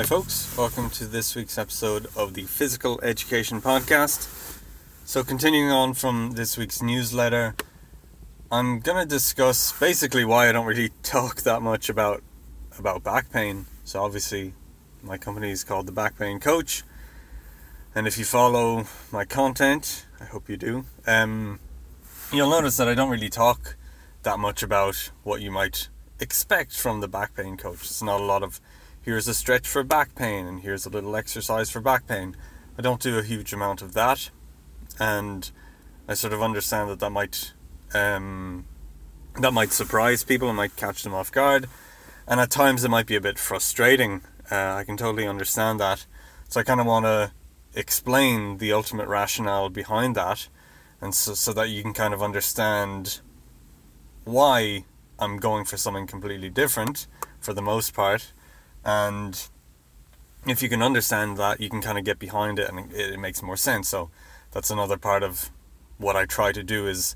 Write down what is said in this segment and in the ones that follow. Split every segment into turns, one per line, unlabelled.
Hi, folks. Welcome to this week's episode of the Physical Education Podcast. So, continuing on from this week's newsletter, I'm going to discuss basically why I don't really talk that much about about back pain. So, obviously, my company is called the Back Pain Coach, and if you follow my content, I hope you do. Um, you'll notice that I don't really talk that much about what you might expect from the back pain coach. It's not a lot of here's a stretch for back pain and here's a little exercise for back pain. I don't do a huge amount of that, and I sort of understand that that might um, that might surprise people and might catch them off guard, and at times it might be a bit frustrating. Uh, I can totally understand that, so I kind of want to explain the ultimate rationale behind that, and so so that you can kind of understand why I'm going for something completely different for the most part and if you can understand that you can kind of get behind it and it, it makes more sense. So that's another part of what i try to do is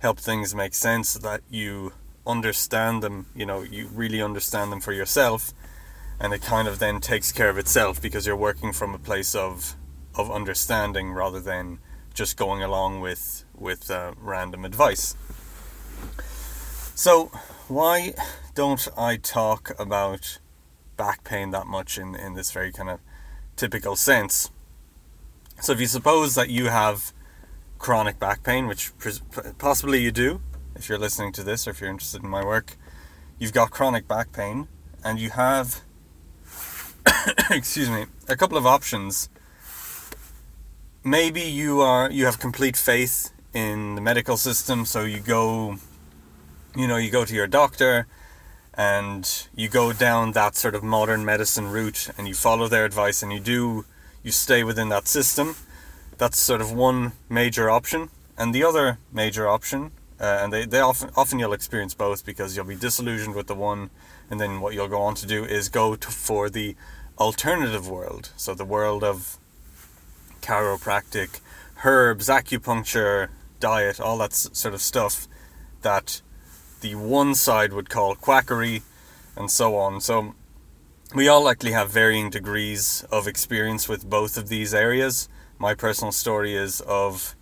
help things make sense so that you understand them you know you really understand them for yourself. And it kind of then takes care of itself because you're working from a place of of understanding rather than just going along with with uh, random advice. So why don't i talk about back pain that much in, in this very kind of typical sense. So if you suppose that you have chronic back pain, which possibly you do, if you're listening to this or if you're interested in my work, you've got chronic back pain and you have, excuse me, a couple of options. Maybe you are you have complete faith in the medical system, so you go, you know, you go to your doctor and you go down that sort of modern medicine route and you follow their advice and you do you stay within that system that's sort of one major option. And the other major option uh, and they, they often often you'll experience both because you'll be disillusioned with the one and then what you'll go on to do is go to, for the alternative world. So the world of chiropractic herbs acupuncture diet all that sort of stuff that the one side would call quackery, and so on. So we all likely have varying degrees of experience with both of these areas. My personal story is of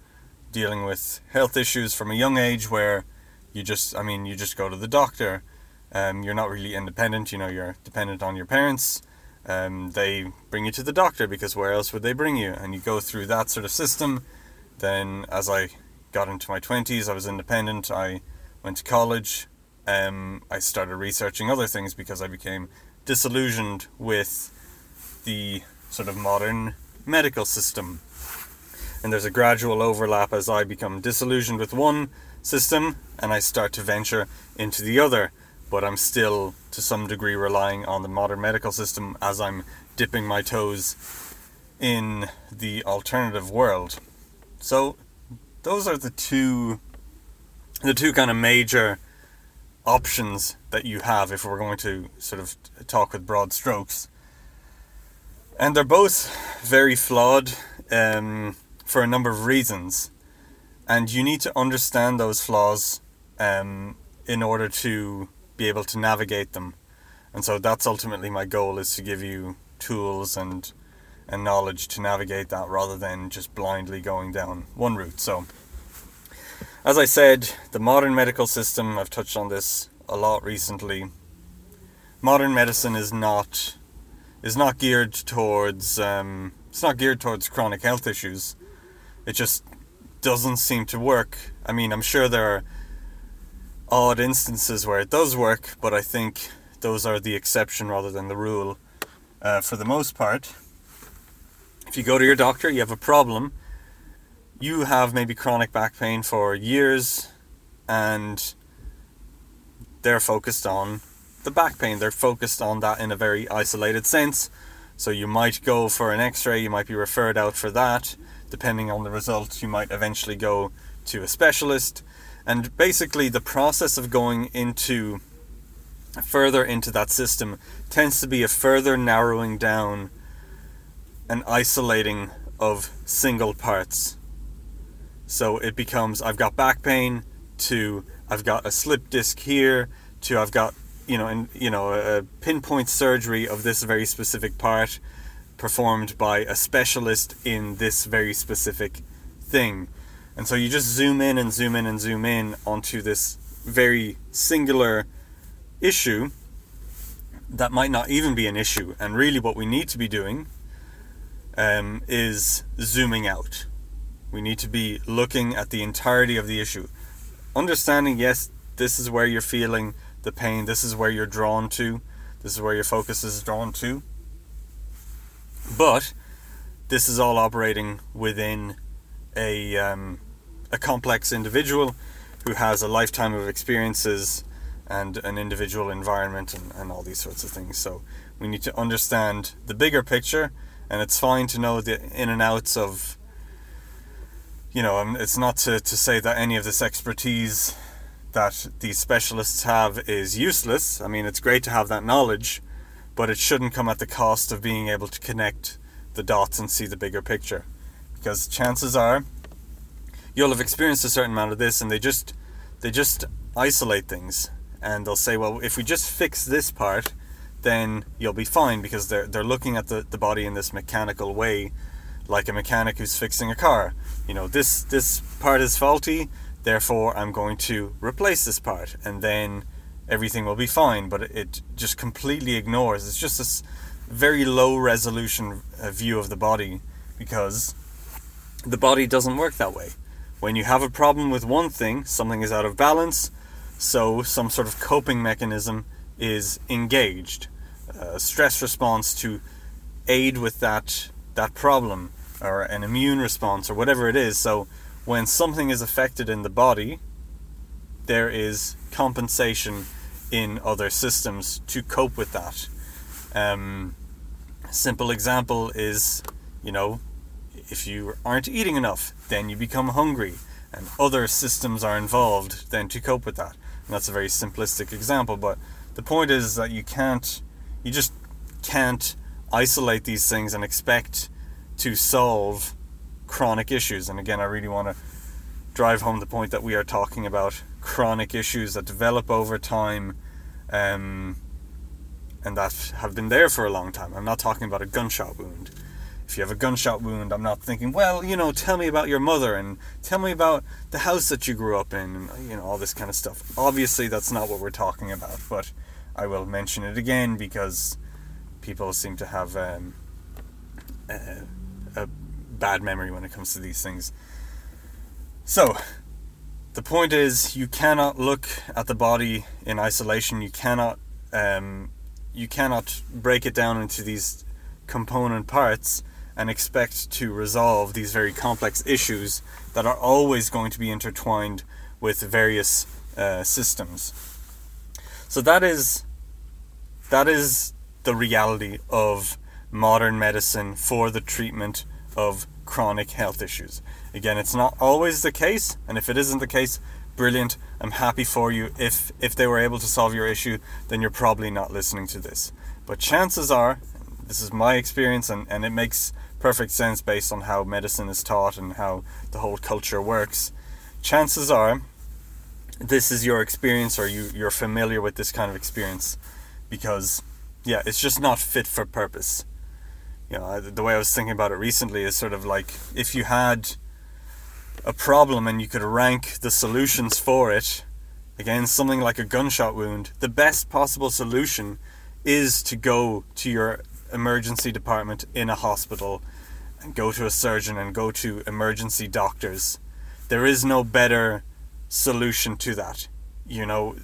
dealing with health issues from a young age where you just, I mean, you just go to the doctor. Um, you're not really independent, you know, you're dependent on your parents. Um, they bring you to the doctor because where else would they bring you? And you go through that sort of system. Then, as I got into my 20s, I was independent. I went to college. Um, I started researching other things because I became disillusioned with the sort of modern medical system. And there's a gradual overlap as I become disillusioned with one system and I start to venture into the other. But I'm still, to some degree, relying on the modern medical system as I'm dipping my toes in the alternative world. So, those are the two the two kind of major options that you have if we're going to sort of talk with broad strokes. And they're both very flawed um, for a number of reasons. And you need to understand those flaws um, in order to be able to navigate them. And so that's ultimately my goal is to give you tools and and knowledge to navigate that rather than just blindly going down one route. So as I said, the modern medical system, I've touched on this a lot recently. Modern medicine is not is not geared towards um, it's not geared towards chronic health issues. It just doesn't seem to work. I mean, I'm sure there are odd instances where it does work, but I think those are the exception rather than the rule. Uh, for the most part, if you go to your doctor, you have a problem, you have maybe chronic back pain for years and they're focused on the back pain. They're focused on that in a very isolated sense. So you might go for an x ray, you might be referred out for that. Depending on the results, you might eventually go to a specialist. And basically, the process of going into further into that system tends to be a further narrowing down and isolating of single parts so it becomes I've got back pain to I've got a slip disc here to I've got you know, and you know, a pinpoint surgery of this very specific part performed by a specialist in this very specific thing. And so you just zoom in and zoom in and zoom in onto this very singular issue that might not even be an issue. And really, what we need to be doing um, is zooming out. We need to be looking at the entirety of the issue. Understanding, yes, this is where you're feeling the pain, this is where you're drawn to, this is where your focus is drawn to. But this is all operating within a, um, a complex individual who has a lifetime of experiences and an individual environment and, and all these sorts of things. So we need to understand the bigger picture, and it's fine to know the in and outs of. You know, um, it's not to, to say that any of this expertise that these specialists have is useless. I mean, it's great to have that knowledge, but it shouldn't come at the cost of being able to connect the dots and see the bigger picture. Because chances are you'll have experienced a certain amount of this and they just they just isolate things and they'll say well if we just fix this part then you'll be fine because they're they're looking at the, the body in this mechanical way like a mechanic who's fixing a car. You know this this part is faulty therefore i'm going to replace this part and then everything will be fine. But it just completely ignores it's just this very low resolution uh, view of the body because the body doesn't work that way. When you have a problem with one thing, something is out of balance, so some sort of coping mechanism is engaged. A stress response to aid with that that problem or an immune response or whatever it is. So when something is affected in the body, there is compensation in other systems to cope with that. Um, simple example is, you know, if you aren't eating enough, then you become hungry, and other systems are involved then to cope with that. And that's a very simplistic example, but the point is that you can't, you just can't isolate these things and expect to solve chronic issues. And again, I really want to drive home the point that we are talking about chronic issues that develop over time um, and that have been there for a long time. I'm not talking about a gunshot wound if you have a gunshot wound, I'm not thinking, well, you know, tell me about your mother and tell me about the house that you grew up in, and, you know, all this kind of stuff. Obviously, that's not what we're talking about, but I will mention it again because people seem to have um, a, a bad memory when it comes to these things. So, the point is, you cannot look at the body in isolation. You cannot, um, you cannot break it down into these component parts and expect to resolve these very complex issues that are always going to be intertwined with various uh, systems. So that is that is the reality of modern medicine for the treatment of chronic health issues. Again, it's not always the case, and if it isn't the case, brilliant. I'm happy for you. If if they were able to solve your issue, then you're probably not listening to this. But chances are, this is my experience and, and it makes perfect sense based on how medicine is taught and how the whole culture works. Chances are this is your experience or you, you're familiar with this kind of experience because, yeah, it's just not fit for purpose. You know, the way I was thinking about it recently is sort of like if you had a problem and you could rank the solutions for it, again, something like a gunshot wound, the best possible solution is to go to your emergency department in a hospital and go to a surgeon and go to emergency doctors. There is no better solution to that. You know,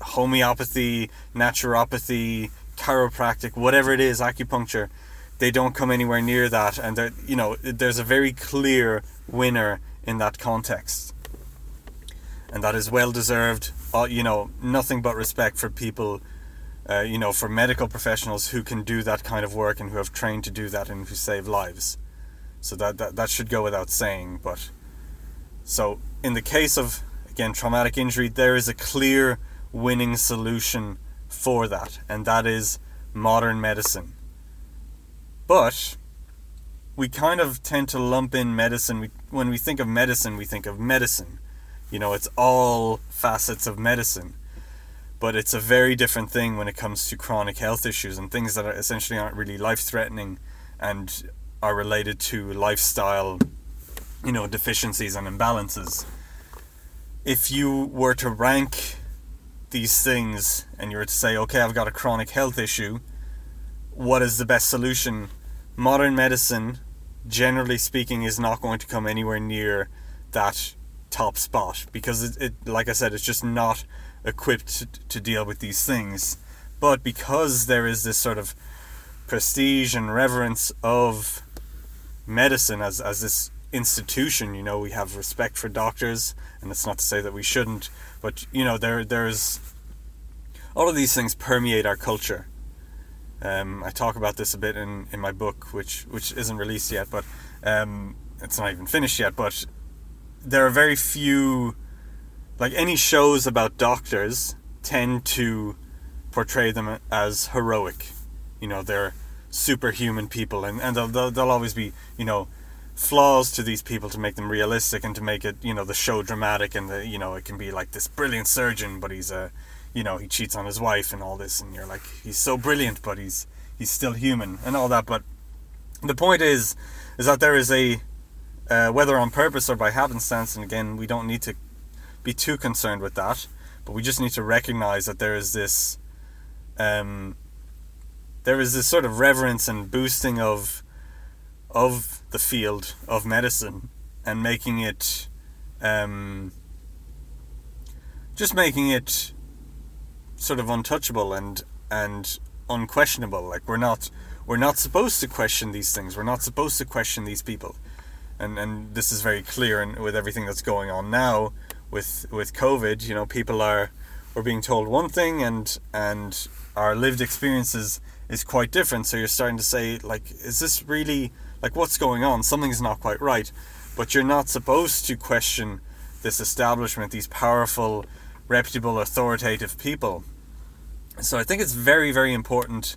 homeopathy, naturopathy, chiropractic, whatever it is, acupuncture, they don't come anywhere near that. And you know, there's a very clear winner in that context, and that is well deserved. Uh, you know, nothing but respect for people uh, you know, for medical professionals who can do that kind of work and who have trained to do that and who save lives. So that, that, that should go without saying. But so in the case of again traumatic injury, there is a clear winning solution for that, and that is modern medicine. But we kind of tend to lump in medicine. We, when we think of medicine, we think of medicine. You know, it's all facets of medicine. but it's a very different thing when it comes to chronic health issues and things that are essentially aren't really life threatening and are related to lifestyle you know deficiencies and imbalances if you were to rank these things and you were to say okay I've got a chronic health issue. What is the best solution? Modern medicine generally speaking is not going to come anywhere near that top spot because it, it like I said it's just not equipped to, to deal with these things. But because there is this sort of prestige and reverence of medicine as, as this institution you know we have respect for doctors and it's not to say that we shouldn't but you know there there's all of these things permeate our culture. Um, I talk about this a bit in, in my book which which isn't released yet but um, it's not even finished yet but there are very few like any shows about doctors tend to portray them as heroic. You know they're superhuman people and, and they'll, they'll, they'll always be you know flaws to these people to make them realistic and to make it you know the show dramatic and the you know it can be like this brilliant surgeon but he's a you know he cheats on his wife and all this and you're like he's so brilliant but he's he's still human and all that but the point is is that there is a uh, whether on purpose or by happenstance and again we don't need to be too concerned with that but we just need to recognize that there is this um, there is this sort of reverence and boosting of of the field of medicine and making it um, just making it sort of untouchable and and unquestionable. Like we're not we're not supposed to question these things. We're not supposed to question these people. And and this is very clear and with everything that's going on now with with covid. You know people are we're being told one thing and and our lived experiences is quite different. So you're starting to say, like, is this really like what's going on? Something's not quite right. But you're not supposed to question this establishment, these powerful, reputable, authoritative people. So I think it's very, very important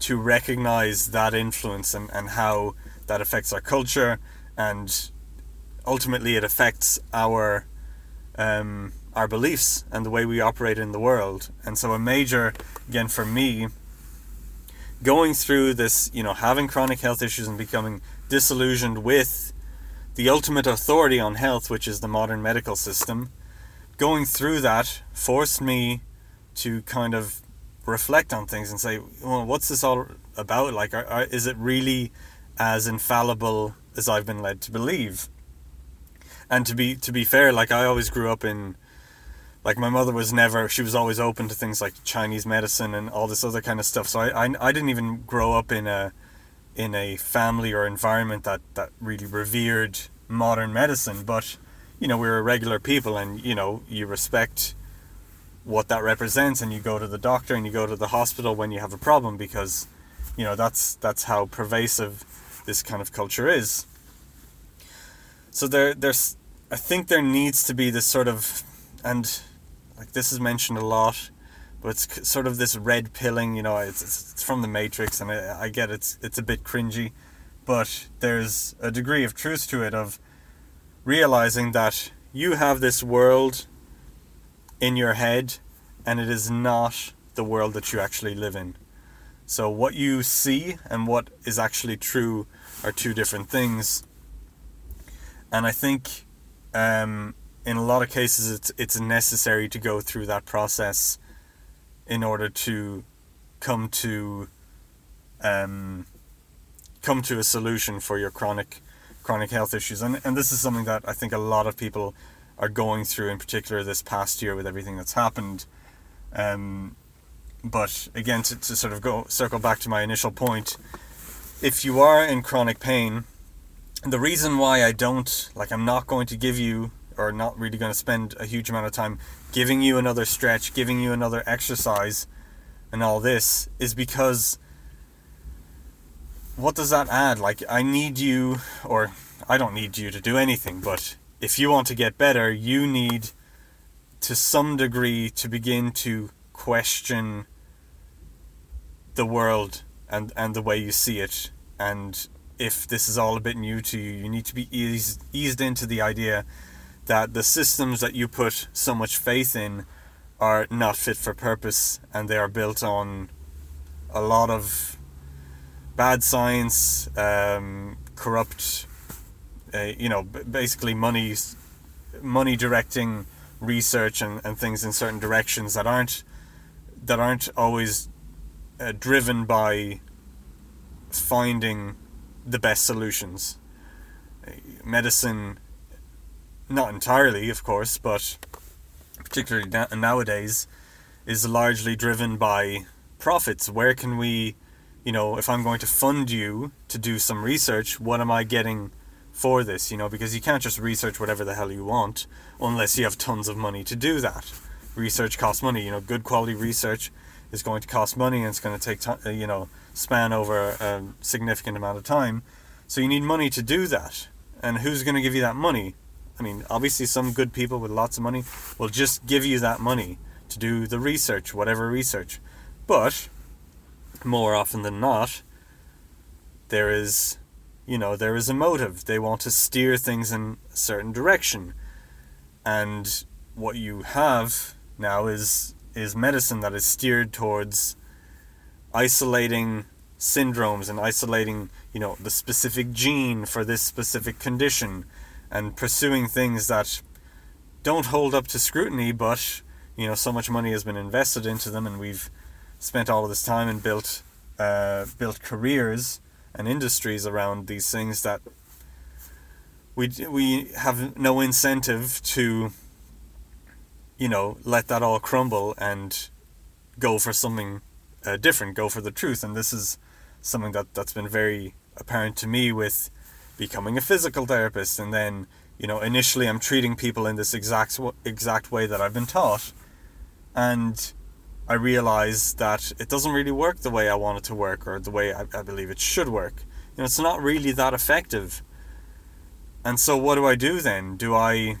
to recognize that influence and, and how that affects our culture and ultimately it affects our um, our beliefs and the way we operate in the world. And so a major again for me going through this, you know, having chronic health issues and becoming disillusioned with the ultimate authority on health, which is the modern medical system, going through that forced me to kind of reflect on things and say, well, what's this all about? Like, are, are, is it really as infallible as I've been led to believe? And to be to be fair, like I always grew up in like my mother was never she was always open to things like chinese medicine and all this other kind of stuff. So i i, I didn't even grow up in a in a family or environment that that really revered modern medicine. But you know we were regular people and you know you respect what that represents and you go to the doctor and you go to the hospital when you have a problem because you know that's that's how pervasive this kind of culture is. So there there's i think there needs to be this sort of and like this is mentioned a lot, but it's sort of this red pilling. You know, it's it's, from the Matrix, and I, I get it's it's a bit cringy, but there's a degree of truth to it of realizing that you have this world in your head, and it is not the world that you actually live in. So what you see and what is actually true are two different things. And I think um, in a lot of cases it's it's necessary to go through that process in order to come to um, come to a solution for your chronic chronic health issues. And and this is something that I think a lot of people are going through in particular this past year with everything that's happened. Um, but again to, to sort of go circle back to my initial point if you are in chronic pain the reason why I don't like I'm not going to give you are not really going to spend a huge amount of time giving you another stretch, giving you another exercise, and all this is because what does that add? Like, I need you, or I don't need you to do anything, but if you want to get better, you need to some degree to begin to question the world and, and the way you see it. And if this is all a bit new to you, you need to be eased, eased into the idea that the systems that you put so much faith in are not fit for purpose and they are built on a lot of bad science, um, corrupt, uh, you know, basically money, money directing research and, and things in certain directions that aren't that aren't always uh, driven by finding the best solutions. Medicine, not entirely, of course, but particularly nowadays, is largely driven by profits. Where can we, you know, if I'm going to fund you to do some research, what am I getting for this? You know, because you can't just research whatever the hell you want unless you have tons of money to do that. Research costs money. You know, good quality research is going to cost money and it's going to take time, uh, you know, span over a significant amount of time. So you need money to do that. And who's going to give you that money? I mean, obviously, some good people with lots of money will just give you that money to do the research, whatever research. But more often than not, there is, you know, there is a motive. They want to steer things in a certain direction. And what you have now is is medicine that is steered towards isolating syndromes and isolating, you know, the specific gene for this specific condition and pursuing things that don't hold up to scrutiny, but you know, so much money has been invested into them, and we've spent all of this time and built uh, built careers and industries around these things that we we have no incentive to you know let that all crumble and go for something uh, different, go for the truth, and this is something that that's been very apparent to me with becoming a physical therapist. And then you know initially I'm treating people in this exact exact way that I've been taught. And I realize that it doesn't really work the way I want it to work or the way I, I believe it should work. You know it's not really that effective. And so what do I do then? Do I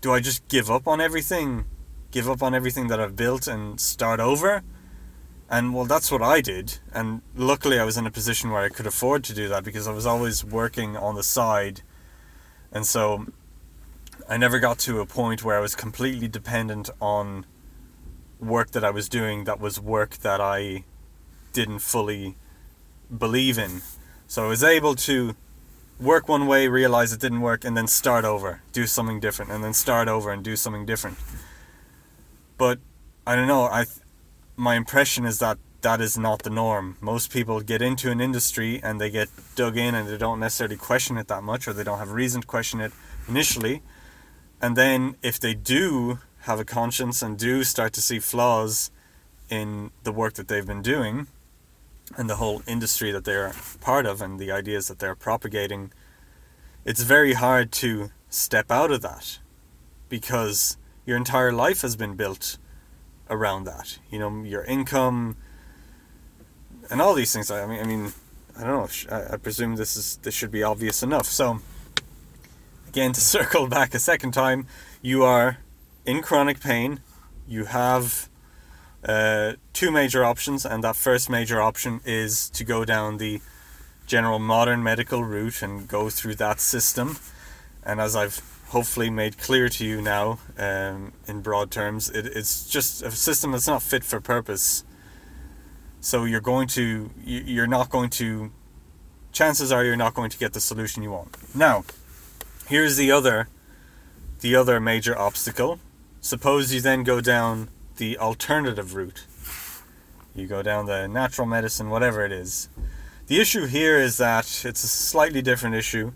do I just give up on everything give up on everything that I've built and start over and well, that's what I did. And luckily, I was in a position where I could afford to do that because I was always working on the side. And so I never got to a point where I was completely dependent on work that I was doing that was work that I didn't fully believe in. So I was able to work one way, realize it didn't work, and then start over, do something different, and then start over and do something different. But I don't know, I my impression is that that is not the norm. Most people get into an industry and they get dug in and they don't necessarily question it that much or they don't have reason to question it initially. And then if they do have a conscience and do start to see flaws in the work that they've been doing and the whole industry that they're part of and the ideas that they're propagating, it's very hard to step out of that because your entire life has been built around that. You know, your income and all these things. I mean, I mean, I don't know. I, I presume this is this should be obvious enough. So, again, to circle back a second time, you are in chronic pain. You have uh, two major options, and that first major option is to go down the general modern medical route and go through that system. And as I've hopefully made clear to you now um, in broad terms. It, it's just a system that's not fit for purpose. So you're going to, you're not going to, chances are you're not going to get the solution you want. Now, here's the other, the other major obstacle. Suppose you then go down the alternative route. You go down the natural medicine, whatever it is. The issue here is that it's a slightly different issue.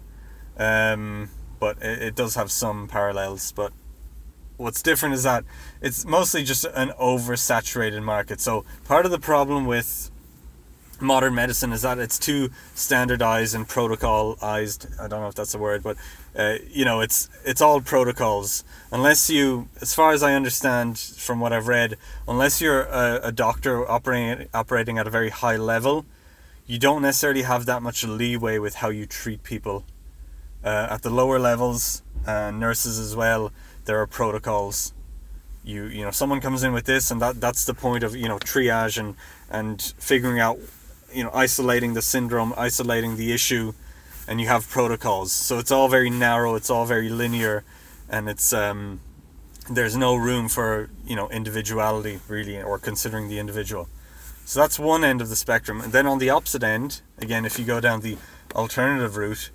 Um, but it, it does have some parallels. But what's different is that it's mostly just an oversaturated market. So part of the problem with modern medicine is that it's too standardized and protocolized. I don't know if that's a word, but uh, you know, it's it's all protocols. Unless you, as far as I understand from what I've read, unless you're a, a doctor operating operating at a very high level, you don't necessarily have that much leeway with how you treat people uh, at the lower levels, uh, nurses as well, there are protocols. You you know someone comes in with this, and that that's the point of you know triage and and figuring out, you know, isolating the syndrome, isolating the issue, and you have protocols. So it's all very narrow. It's all very linear, and it's um, there's no room for you know individuality really or considering the individual so that's one end of the spectrum and then on the opposite end again if you go down the alternative route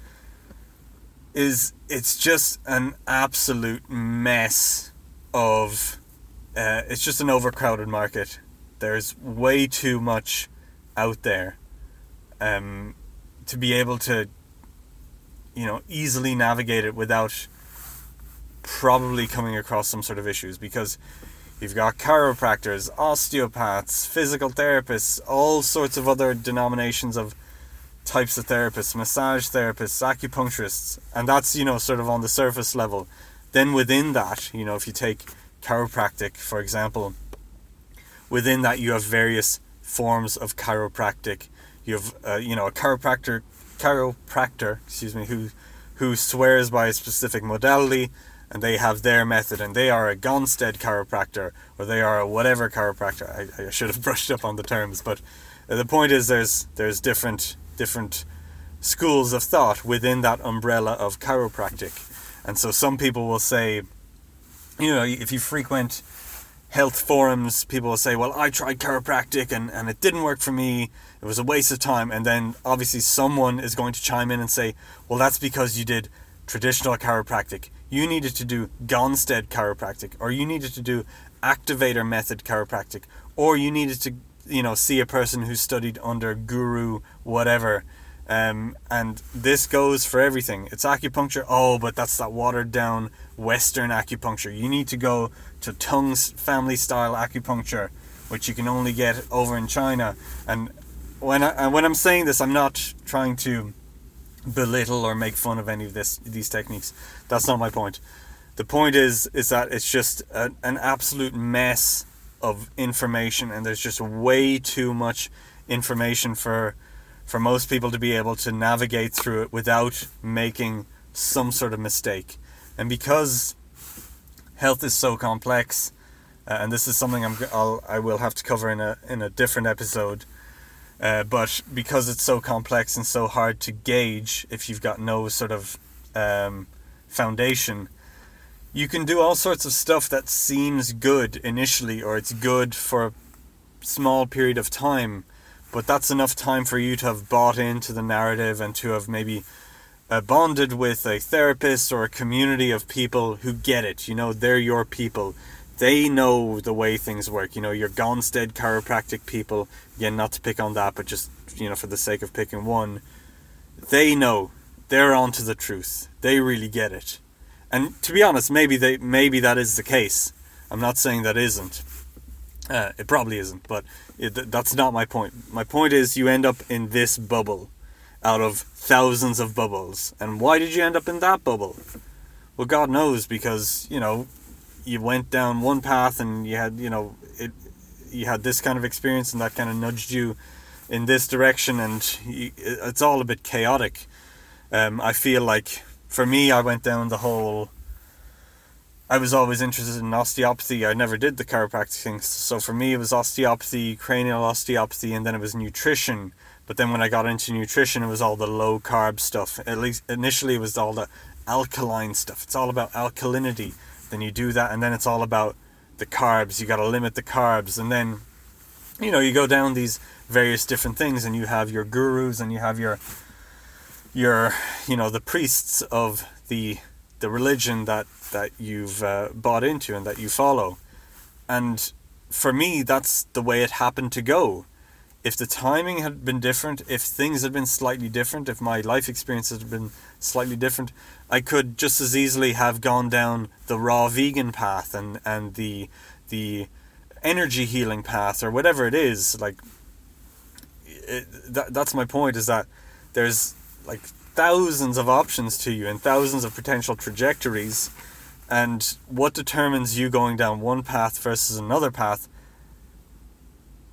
is it's just an absolute mess of uh, it's just an overcrowded market. There's way too much out there um, to be able to you know easily navigate it without probably coming across some sort of issues because you've got chiropractors, osteopaths, physical therapists, all sorts of other denominations of types of therapists, massage therapists, acupuncturists, and that's, you know, sort of on the surface level. Then within that, you know, if you take chiropractic, for example, within that you have various forms of chiropractic. You have, uh, you know, a chiropractor, chiropractor, excuse me, who who swears by a specific modality and they have their method and they are a Gonstead chiropractor or they are a whatever chiropractor. I, I should have brushed up on the terms, but the point is there's there's different different schools of thought within that umbrella of chiropractic. And so some people will say, you know, if you frequent health forums, people will say, well, I tried chiropractic and, and it didn't work for me. It was a waste of time. And then obviously someone is going to chime in and say, well, that's because you did traditional chiropractic you needed to do Gonstead chiropractic, or you needed to do activator method chiropractic, or you needed to, you know, see a person who studied under guru whatever. Um, and this goes for everything. It's acupuncture. Oh, but that's that watered down Western acupuncture. You need to go to Tung family style acupuncture, which you can only get over in China. And when I, when i'm saying this, I'm not trying to belittle or make fun of any of this these techniques. That's not my point. The point is is that it's just a, an absolute mess of information, and there's just way too much information for for most people to be able to navigate through it without making some sort of mistake. And because health is so complex, uh, and this is something I'm I'll, I will have to cover in a in a different episode uh, but because it's so complex and so hard to gauge if you've got no sort of um, foundation, you can do all sorts of stuff that seems good initially or it's good for a small period of time, but that's enough time for you to have bought into the narrative and to have maybe uh, bonded with a therapist or a community of people who get it. You know, they're your people they know the way things work. You know, your Gonstead chiropractic people, again, not to pick on that, but just, you know, for the sake of picking one, they know. They're onto the truth. They really get it. And to be honest, maybe they maybe that is the case. I'm not saying that isn't. Uh, it probably isn't, but it, that's not my point. My point is you end up in this bubble out of thousands of bubbles. And why did you end up in that bubble? Well, God knows because, you know, you went down one path and you had you know it you had this kind of experience and that kind of nudged you in this direction and you, it's all a bit chaotic um, i feel like for me i went down the whole i was always interested in osteopathy. I never did the chiropractic things so for me it was osteopathy cranial osteopathy and then it was nutrition. But then when i got into nutrition it was all the low carb stuff. At least initially it was all the alkaline stuff. It's all about alkalinity. Then you do that and then it's all about the carbs. You got to limit the carbs. And then you know you go down these various different things and you have your gurus and you have your your you know the priests of the the religion that that you've uh, bought into and that you follow and for me that's the way it happened to go if the timing had been different, if things had been slightly different, if my life experiences had been slightly different, I could just as easily have gone down the raw vegan path and, and the the energy healing path or whatever it is. Like it, that, that's my point is that there's like thousands of options to you and thousands of potential trajectories. And what determines you going down one path versus another path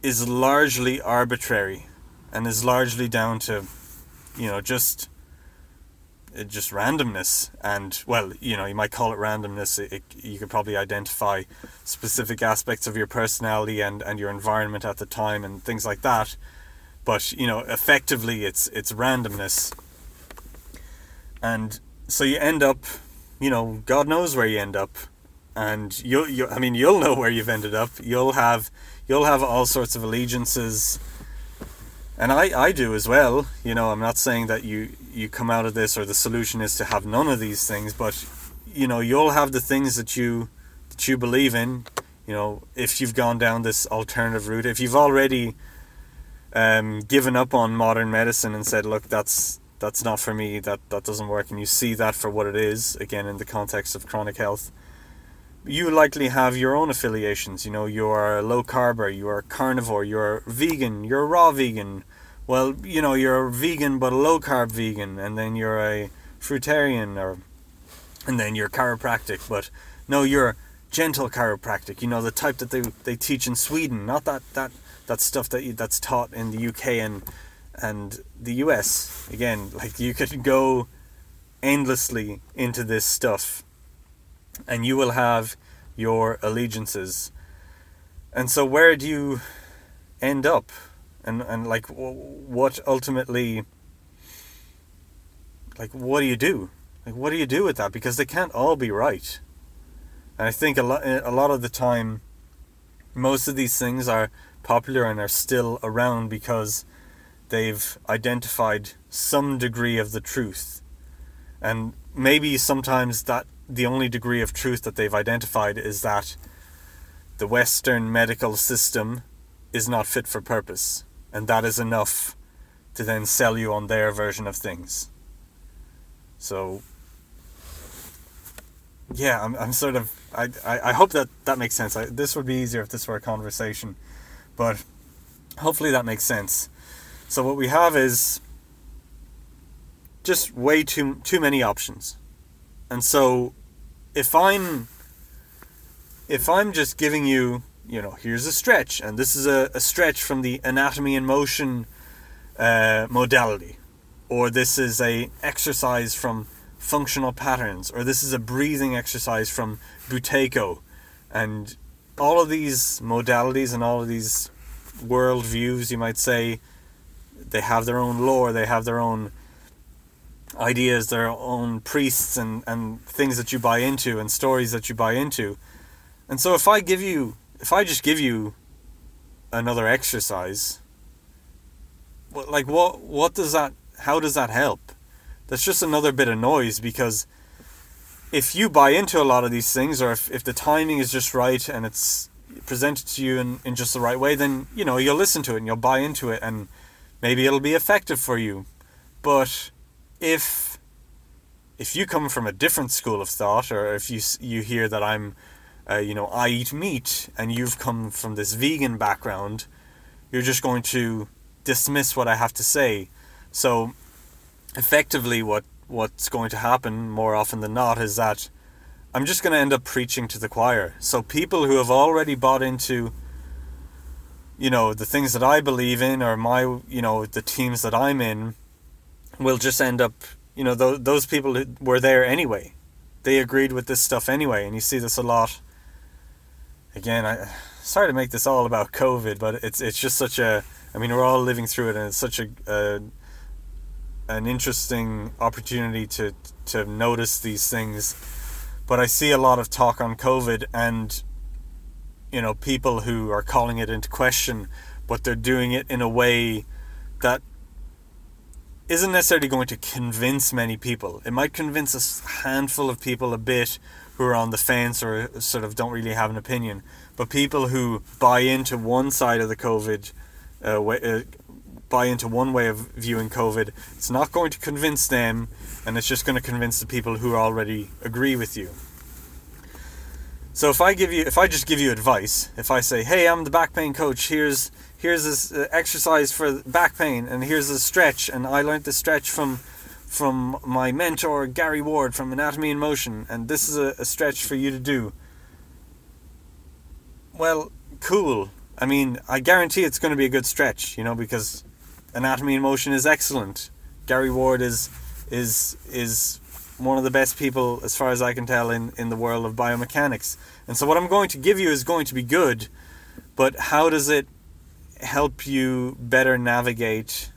is largely arbitrary and is largely down to you know just uh, just randomness. And well you know you might call it randomness. It, it, you could probably identify specific aspects of your personality and and your environment at the time and things like that but you know effectively it's it's randomness and so you end up you know god knows where you end up and you'll you I mean you'll know where you've ended up. You'll have you'll have all sorts of allegiances and I, I do as well. You know, I'm not saying that you you come out of this or the solution is to have none of these things, but you know, you'll have the things that you that you believe in. You know, if you've gone down this alternative route, if you've already um, given up on modern medicine and said, look, that's that's not for me, that that doesn't work, and you see that for what it is, again in the context of chronic health, you likely have your own affiliations. You know, you're a low carber, you're a carnivore, you're vegan, you're raw vegan. Well, you know, you're a vegan but a low carb vegan, and then you're a fruitarian, or and then you're chiropractic. But no, you're gentle chiropractic. You know, the type that they they teach in Sweden, not that that that stuff that that's taught in the UK and and the US. Again, like you could go endlessly into this stuff and you will have your allegiances. And so where do you end up? And and like what ultimately like what do you do? Like what do you do with that because they can't all be right. And I think a lot a lot of the time most of these things are popular and are still around because they've identified some degree of the truth. And maybe sometimes that the only degree of truth that they've identified is that the Western medical system is not fit for purpose. And that is enough to then sell you on their version of things. So, yeah, I'm, I'm sort of, I, I, I hope that that makes sense. I, this would be easier if this were a conversation, but hopefully that makes sense. So what we have is just way too too many options. And so if I'm if I'm just giving you, you know, here's a stretch, and this is a, a stretch from the anatomy in motion uh, modality, or this is a exercise from functional patterns, or this is a breathing exercise from Buteyko, and all of these modalities and all of these world views, you might say, they have their own lore, they have their own ideas, their own priests and, and things that you buy into and stories that you buy into. And so if I give you if I just give you another exercise, what like what what does that how does that help? That's just another bit of noise because if you buy into a lot of these things or if, if the timing is just right and it's presented to you in, in just the right way, then you know you'll listen to it and you'll buy into it and maybe it'll be effective for you. But if if you come from a different school of thought, or if you you hear that I'm, uh, you know, I eat meat, and you've come from this vegan background, you're just going to dismiss what I have to say. So, effectively, what what's going to happen more often than not is that I'm just going to end up preaching to the choir. So people who have already bought into you know the things that I believe in or my you know the teams that I'm in will just end up, you know, those, those people were there anyway. They agreed with this stuff anyway, and you see this a lot. Again, I sorry to make this all about COVID, but it's it's just such a. I mean, we're all living through it, and it's such a, a an interesting opportunity to to notice these things. But I see a lot of talk on COVID, and you know, people who are calling it into question, but they're doing it in a way that isn't necessarily going to convince many people. It might convince a handful of people a bit who are on the fence or sort of don't really have an opinion. But people who buy into one side of the COVID, uh, uh, buy into one way of viewing COVID, it's not going to convince them, and it's just going to convince the people who already agree with you. So if I give you, if I just give you advice, if I say, "Hey, I'm the back pain coach. Here's here's this uh, exercise for back pain and here's a stretch and i learned the stretch from from my mentor gary ward from anatomy in motion and this is a, a stretch for you to do well cool i mean i guarantee it's going to be a good stretch you know because anatomy in motion is excellent gary ward is is is one of the best people as far as i can tell in in the world of biomechanics and so what i'm going to give you is going to be good but how does it help you better navigate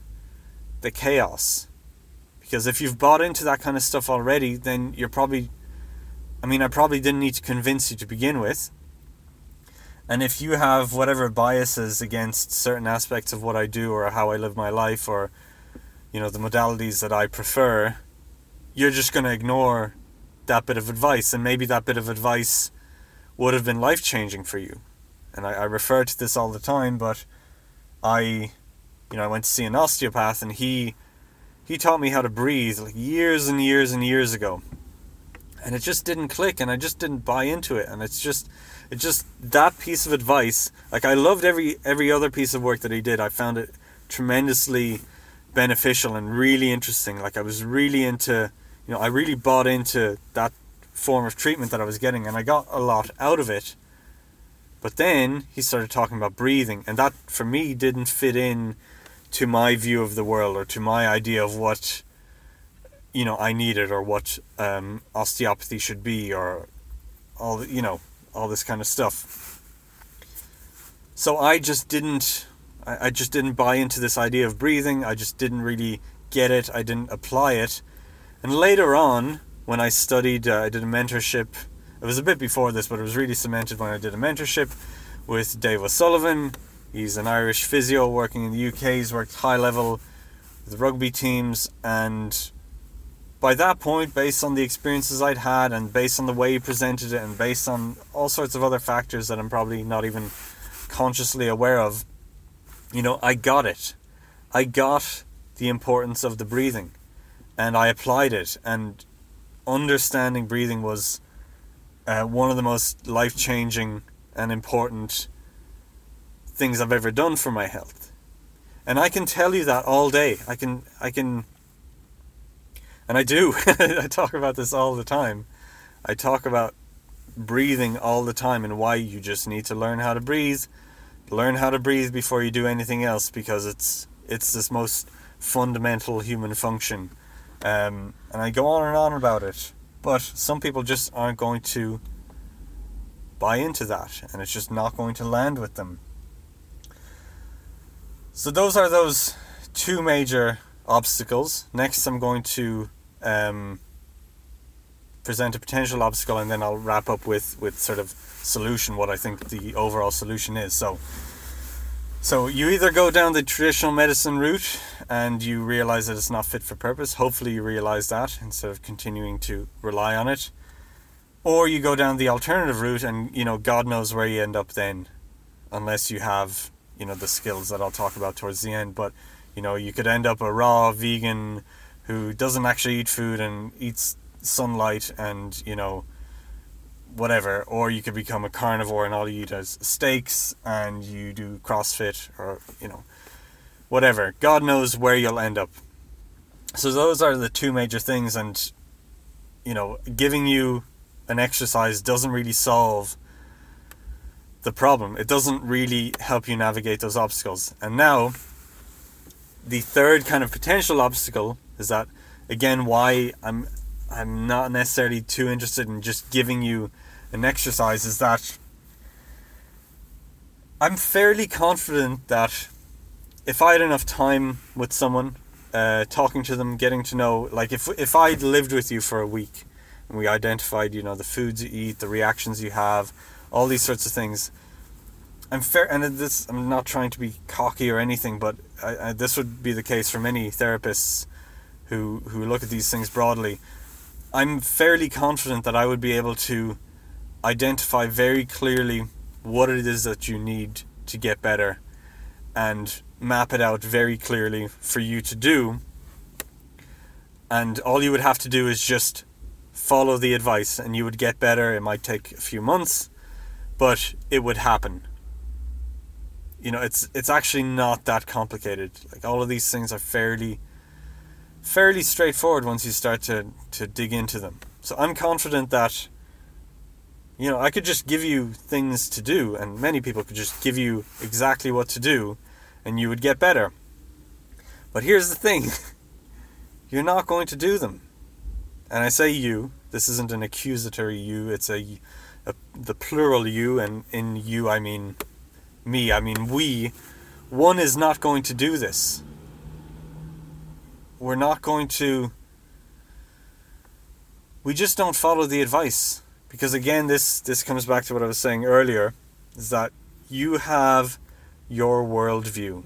the chaos. Because if you've bought into that kind of stuff already, then you're probably I mean, I probably didn't need to convince you to begin with. And if you have whatever biases against certain aspects of what I do or how I live my life or, you know, the modalities that I prefer, you're just going to ignore that bit of advice. And maybe that bit of advice would have been life changing for you. And I, I refer to this all the time, but I, you know, I went to see an osteopath and he, he taught me how to breathe like years and years and years ago. And it just didn't click and I just didn't buy into it. And it's just, it just that piece of advice like i loved every every other piece of work that he did i found it tremendously beneficial and really interesting like i was really into you know i really bought into that form of treatment that i was getting and i got a lot out of it but then he started talking about breathing and that for me didn't fit in to my view of the world or to my idea of what you know i needed or what um, osteopathy should be or all you know all this kind of stuff. So I just didn't I, I just didn't buy into this idea of breathing. I just didn't really get it. I didn't apply it. And later on, when I studied, uh, I did a mentorship. It was a bit before this, but it was really cemented when I did a mentorship with Dave O'Sullivan. He's an Irish physio working in the UK. He's worked high level with rugby teams, and by that point, based on the experiences I'd had and based on the way he presented it and based on all sorts of other factors that I'm probably not even consciously aware of, you know, I got it. I got the importance of the breathing and I applied it. And understanding breathing was uh, one of the most life changing and important things I've ever done for my health. And I can tell you that all day. I can I can and I do. I talk about this all the time. I talk about breathing all the time and why you just need to learn how to breathe. Learn how to breathe before you do anything else because it's it's this most fundamental human function. Um, and I go on and on about it, but some people just aren't going to buy into that, and it's just not going to land with them. So those are those two major obstacles. Next, I'm going to um, present a potential obstacle, and then I'll wrap up with with sort of solution, what I think the overall solution is. So, so you either go down the traditional medicine route and you realize that it's not fit for purpose. Hopefully, you realize that instead of continuing to rely on it, or you go down the alternative route, and you know God knows where you end up then, unless you have you know the skills that I'll talk about towards the end. But you know you could end up a raw vegan who doesn't actually eat food and eats sunlight and you know whatever or you could become a carnivore and all you eat is steaks and you do crossfit or you know whatever. God knows where you'll end up. So those are the two major things and you know giving you an exercise doesn't really solve the problem. It doesn't really help you navigate those obstacles. And now the third kind of potential obstacle is that again why I'm I'm not necessarily too interested in just giving you an exercise is that I'm fairly confident that if I had enough time with someone, uh, talking to them, getting to know, like if if I'd lived with you for a week, and we identified, you know, the foods you eat, the reactions you have, all these sorts of things, I'm fair, and this I'm not trying to be cocky or anything, but I, I, this would be the case for many therapists who who look at these things broadly. I'm fairly confident that I would be able to identify very clearly what it is that you need to get better and map it out very clearly for you to do. And all you would have to do is just follow the advice and you would get better. It might take a few months, but it would happen you know it's it's actually not that complicated like all of these things are fairly fairly straightforward once you start to to dig into them so i'm confident that you know i could just give you things to do and many people could just give you exactly what to do and you would get better but here's the thing you're not going to do them and i say you this isn't an accusatory you it's a, a the plural you and in you i mean me, I mean we, one is not going to do this. We're not going to. We just don't follow the advice. Because again this this comes back to what I was saying earlier is that you have your worldview.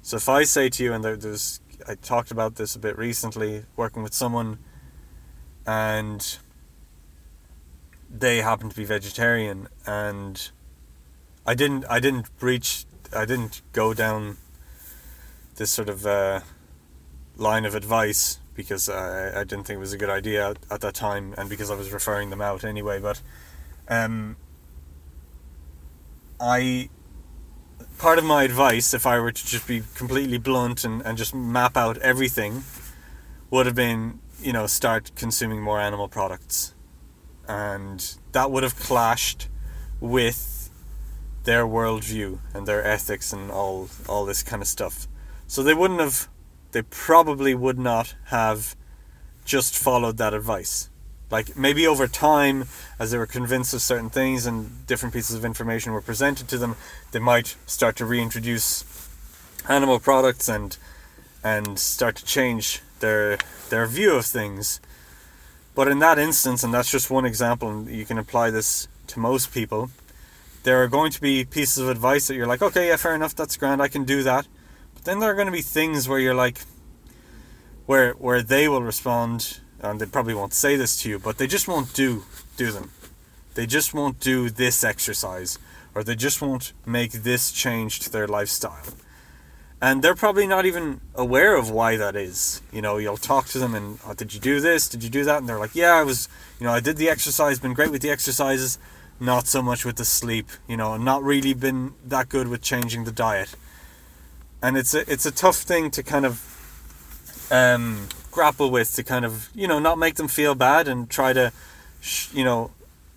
So if I say to you, and there, there's I talked about this a bit recently, working with someone, and they happen to be vegetarian, and I didn't I didn't breach I didn't go down this sort of uh, line of advice because I, I didn't think it was a good idea at, at that time, and because I was referring them out anyway. But um, I part of my advice, if I were to just be completely blunt and, and just map out everything, would have been you know start consuming more animal products, and that would have clashed with their worldview and their ethics and all all this kind of stuff. So they wouldn't have they probably would not have just followed that advice. Like maybe over time, as they were convinced of certain things and different pieces of information were presented to them, they might start to reintroduce animal products and and start to change their their view of things. But in that instance, and that's just one example, and you can apply this to most people, there are going to be pieces of advice that you're like, okay, yeah, fair enough, that's grand, I can do that then there are going to be things where you're like, where where they will respond, and they probably won't say this to you, but they just won't do do them. They just won't do this exercise, or they just won't make this change to their lifestyle. And they're probably not even aware of why that is. You know, you'll talk to them and, oh, did you do this? Did you do that? And they're like, yeah, I was, you know, I did the exercise, been great with the exercises, not so much with the sleep, you know, not really been that good with changing the diet and it's a it's a tough thing to kind of um, grapple with to kind of you know not make them feel bad and try to sh- you know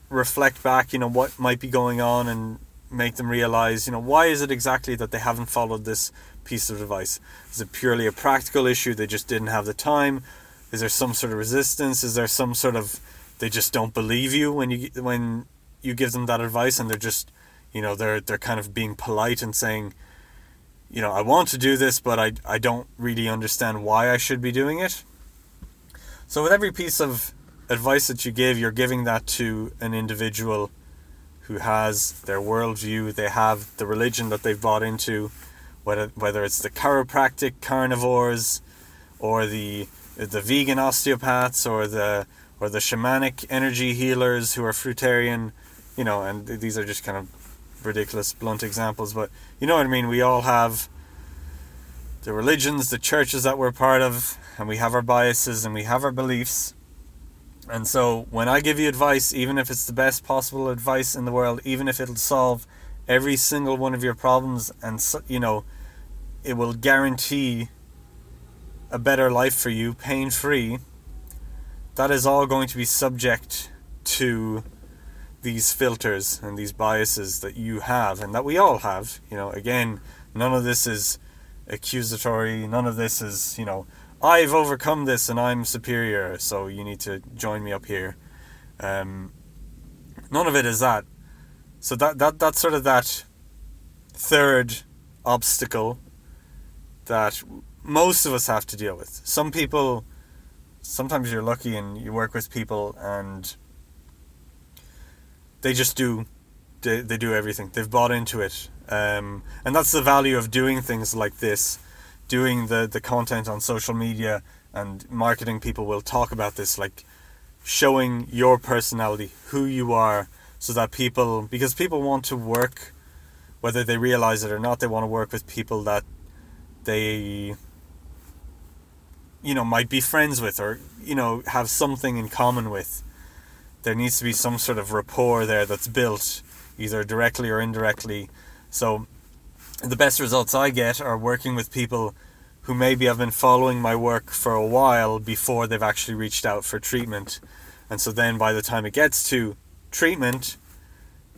reflect back you know what might be going on and make them realize you know why is it exactly that they haven't followed this piece of advice? Is it purely a practical issue? They just didn't have the time? Is there some sort of resistance? Is there some sort of they just don't believe you when you when you give them that advice and they're just you know they're they're kind of being polite and saying you know, I want to do this, but I, I don't really understand why I should be doing it. So, with every piece of advice that you give, you're giving that to an individual who has their worldview, they have the religion that they've bought into, whether, whether it's the chiropractic carnivores or the, the vegan osteopaths or the, or the shamanic energy healers who are fruitarian, you know, and these are just kind of ridiculous, blunt examples, but you know what I mean. We all have the religions, the churches that we're part of, and we have our biases and we have our beliefs. And so when I give you advice, even if it's the best possible advice in the world, even if it'll solve every single one of your problems and you know it will guarantee a better life for you pain free that is all going to be subject to these filters and these biases that you have and that we all have. You know, again, none of this is accusatory, none of this is, you know, I've overcome this and I'm superior, so you need to join me up here. Um, none of it is that. So that, that that's sort of that third obstacle that most of us have to deal with. Some people, sometimes you're lucky and you work with people and they just do they, they do everything. They've bought into it. Um, and that's the value of doing things like this doing the the content on social media and marketing people will talk about this like showing your personality who you are so that people because people want to work whether they realize it or not they want to work with people that they you know might be friends with or you know have something in common with there needs to be some sort of rapport there that's built, either directly or indirectly. So, the best results I get are working with people who maybe have been following my work for a while before they've actually reached out for treatment. And so then by the time it gets to treatment,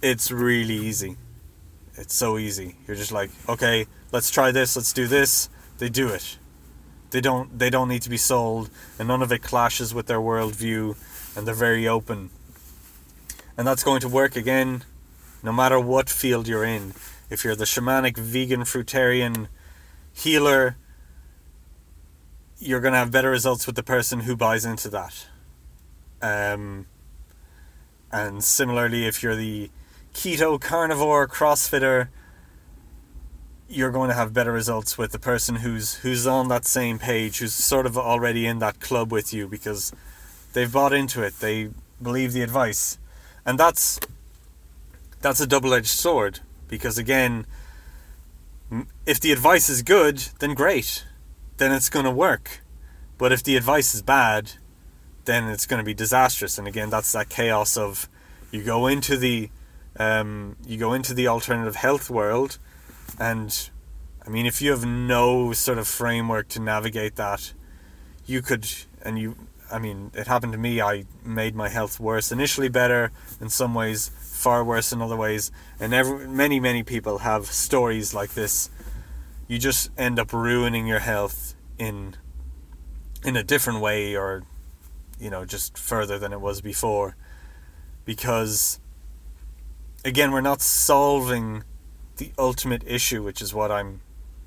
it's really easy. It's so easy. You're just like, okay, let's try this, let's do this. They do it. They don't they don't need to be sold and none of it clashes with their worldview and they're very open and that's going to work again no matter what field you're in. If you're the shamanic, vegan, fruitarian healer, you're going to have better results with the person who buys into that. Um, And similarly, if you're the keto carnivore crossfitter, you're going to have better results with the person who's who's on that same page, who's sort of already in that club with you because they've bought into it. They believe the advice. And that's that's a double-edged sword because again, if the advice is good, then great. Then it's going to work. But if the advice is bad, then it's going to be disastrous. And again, that's that chaos of you go into the um, you go into the alternative health world, and I mean, if you have no sort of framework to navigate that, you could, and you, I mean, it happened to me. I made my health worse. Initially, better in some ways, far worse in other ways. And every, many, many people have stories like this. You just end up ruining your health in in a different way or you know just further than it was before because again we're not solving the ultimate issue which is what I'm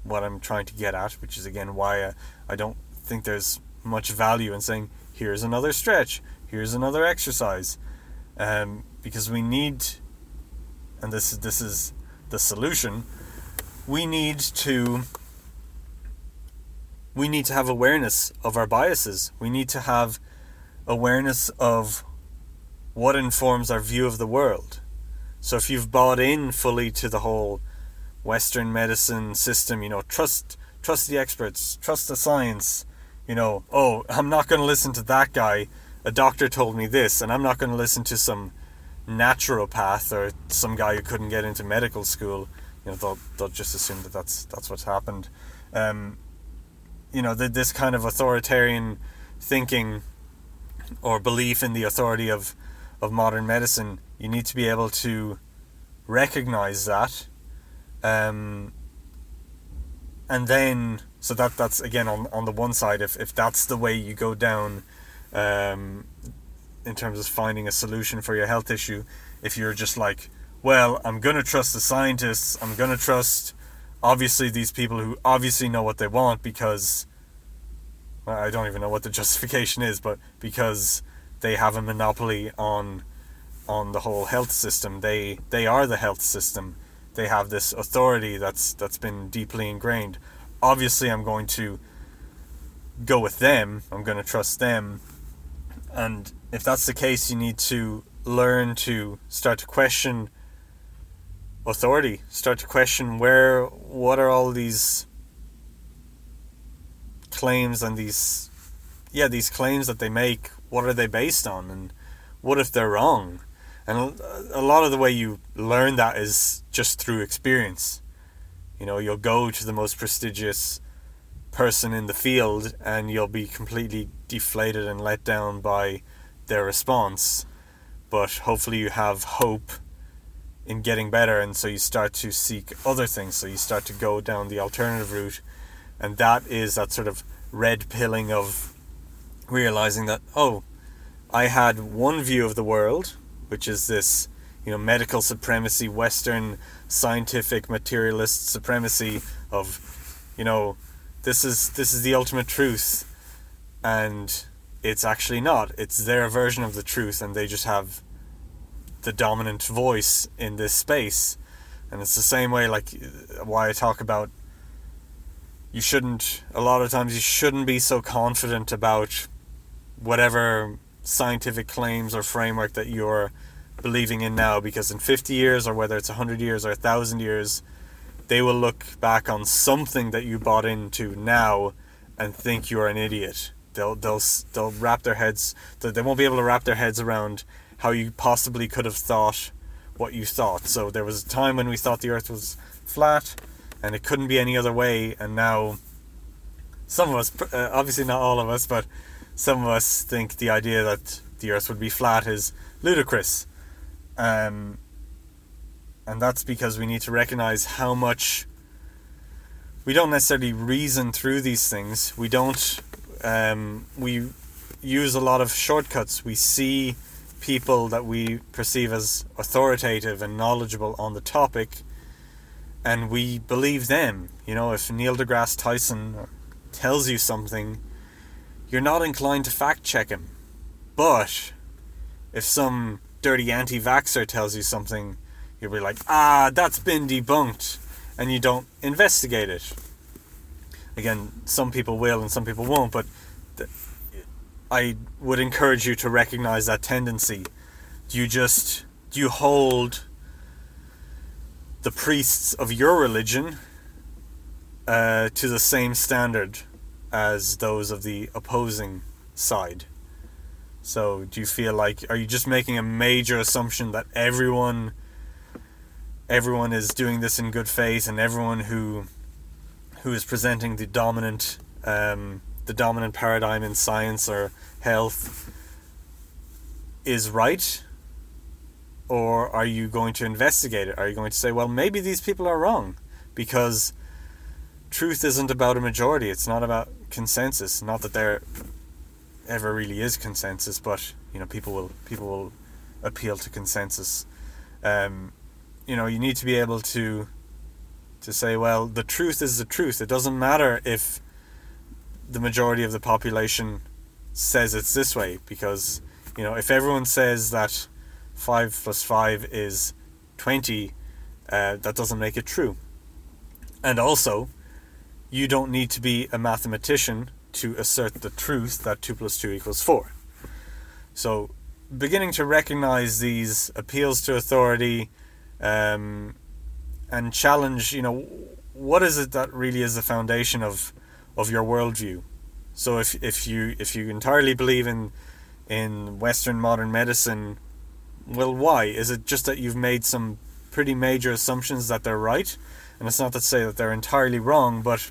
what I'm trying to get at which is again why I, I don't think there's much value in saying here's another stretch here's another exercise um, because we need and this is this is the solution we need to we need to have awareness of our biases. We need to have awareness of what informs our view of the world. So if you've bought in fully to the whole Western medicine system, you know, trust trust the experts, trust the science, you know, oh, I'm not going to listen to that guy. A doctor told me this, and I'm not going to listen to some naturopath or some guy who couldn't get into medical school. You know, they'll, they'll just assume that that's that's what's happened. Um, you know, the, this kind of authoritarian thinking or belief in the authority of, of modern medicine, you need to be able to recognize that. Um, and then, so that that's again on, on the one side, if, if that's the way you go down um, in terms of finding a solution for your health issue, if you're just like, well, I'm going to trust the scientists, I'm going to trust obviously these people who obviously know what they want because I don't even know what the justification is, but because they have a monopoly on on the whole health system. They they are the health system. They have this authority that's that's been deeply ingrained. Obviously, I'm going to go with them. I'm going to trust them. And if that's the case, you need to learn to start to question authority, start to question where what are all these claims and these yeah these claims that they make what are they based on and what if they're wrong and a lot of the way you learn that is just through experience you know you'll go to the most prestigious person in the field and you'll be completely deflated and let down by their response. But hopefully you have hope in getting better and so you start to seek other things. So you start to go down the alternative route and that is that sort of red pilling of realizing that oh i had one view of the world which is this you know medical supremacy western scientific materialist supremacy of you know this is this is the ultimate truth and it's actually not it's their version of the truth and they just have the dominant voice in this space. And it's the same way, like, why I talk about you shouldn't, a lot of times, you shouldn't be so confident about whatever scientific claims or framework that you're believing in now, because in 50 years, or whether it's 100 years or 1,000 years, they will look back on something that you bought into now and think you're an idiot. They'll, they'll, they'll wrap their heads, they won't be able to wrap their heads around how you possibly could have thought what you thought. So there was a time when we thought the earth was flat and it couldn't be any other way, and now some of us, uh, obviously not all of us, but some of us think the idea that the earth would be flat is ludicrous. Um, and that's because we need to recognize how much we don't necessarily reason through these things. We don't, um, we use a lot of shortcuts. We see people that we perceive as authoritative and knowledgeable on the topic, and we believe them. You know, if Neil deGrasse Tyson tells you something, you're not inclined to fact check him. But if some dirty anti-vaxxer tells you something, you'll be like, ah, that's been debunked, and you don't investigate it. Again, some people will and some people won't, but th- I would encourage you to recognize that tendency. Do you just do you hold the priests of your religion uh, to the same standard as those of the opposing side? So, do you feel like are you just making a major assumption that everyone everyone is doing this in good faith and everyone who who is presenting the dominant um, the dominant paradigm in science or health is right? Or are you going to investigate it? Are you going to say, well, maybe these people are wrong? Because truth isn't about a majority, it's not about consensus. Not that there ever really is consensus, but you know, people will people will appeal to consensus. Um, you know, you need to be able to to say, well, the truth is the truth. It doesn't matter if the majority of the population says it's this way because you know if everyone says that 5 plus 5 is 20 uh, that doesn't make it true and also you don't need to be a mathematician to assert the truth that 2 plus 2 equals 4 so beginning to recognize these appeals to authority um, and challenge you know what is it that really is the foundation of of your worldview. So if if you if you entirely believe in in Western modern medicine, well, why is it just that you've made some pretty major assumptions that they're right? And it's not to say that they're entirely wrong, but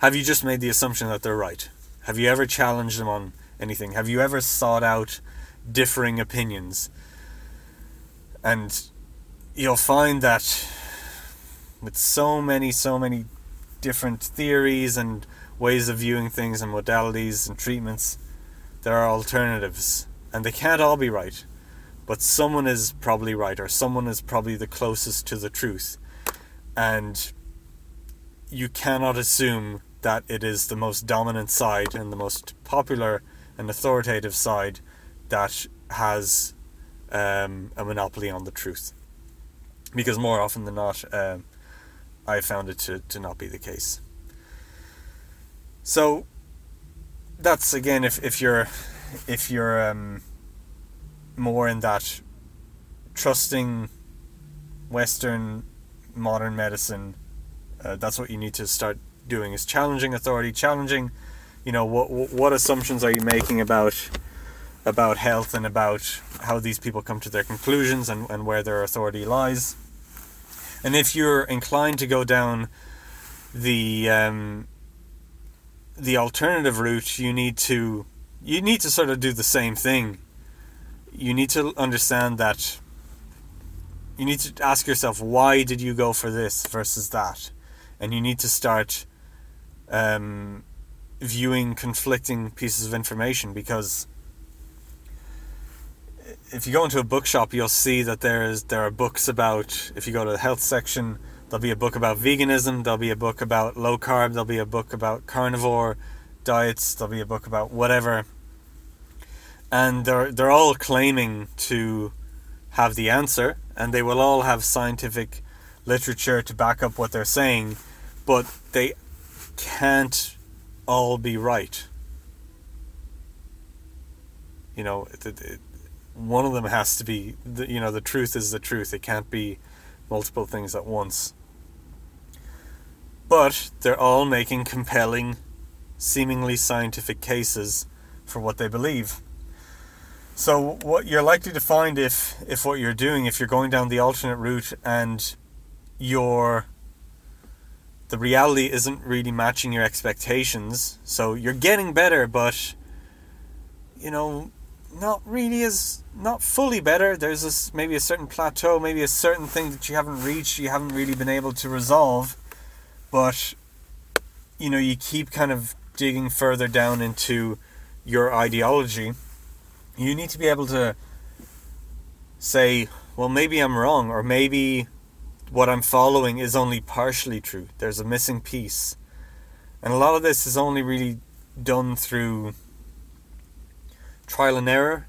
have you just made the assumption that they're right? Have you ever challenged them on anything? Have you ever sought out differing opinions? And you'll find that with so many, so many different theories and ways of viewing things and modalities and treatments, there are alternatives. And they can't all be right. But someone is probably right, or someone is probably the closest to the truth. And you cannot assume that it is the most dominant side and the most popular and authoritative side that has um, a monopoly on the truth. Because more often than not, um, I found it to, to not be the case. So that's again if, if you're if you're um, more in that trusting Western modern medicine, uh, that's what you need to start doing is challenging authority, challenging, you know, what what assumptions are you making about about health and about how these people come to their conclusions and, and where their authority lies. And if you're inclined to go down the um, the alternative route, you need to you need to sort of do the same thing. You need to understand that you need to ask yourself why did you go for this versus that, and you need to start um, viewing conflicting pieces of information because if you go into a bookshop, you'll see that there's there are books about. If you go to the health section, there'll be a book about veganism. There'll be a book about low carb. There'll be a book about carnivore diets. There'll be a book about whatever. And they're they're all claiming to have the answer, and they will all have scientific literature to back up what they're saying, but they can't all be right. You know, one of them has to be you know the truth is the truth. It can't be multiple things at once. But they're all making compelling seemingly scientific cases for what they believe. So what you're likely to find if if what you're doing if you're going down the alternate route and your the reality isn't really matching your expectations so you're getting better but you know not really as not fully better. There's this maybe a certain plateau, maybe a certain thing that you haven't reached, you haven't really been able to resolve, but you know you keep kind of digging further down into your ideology. You need to be able to say, well, maybe I'm wrong, or maybe what I'm following is only partially true. There's a missing piece. And a lot of this is only really done through trial and error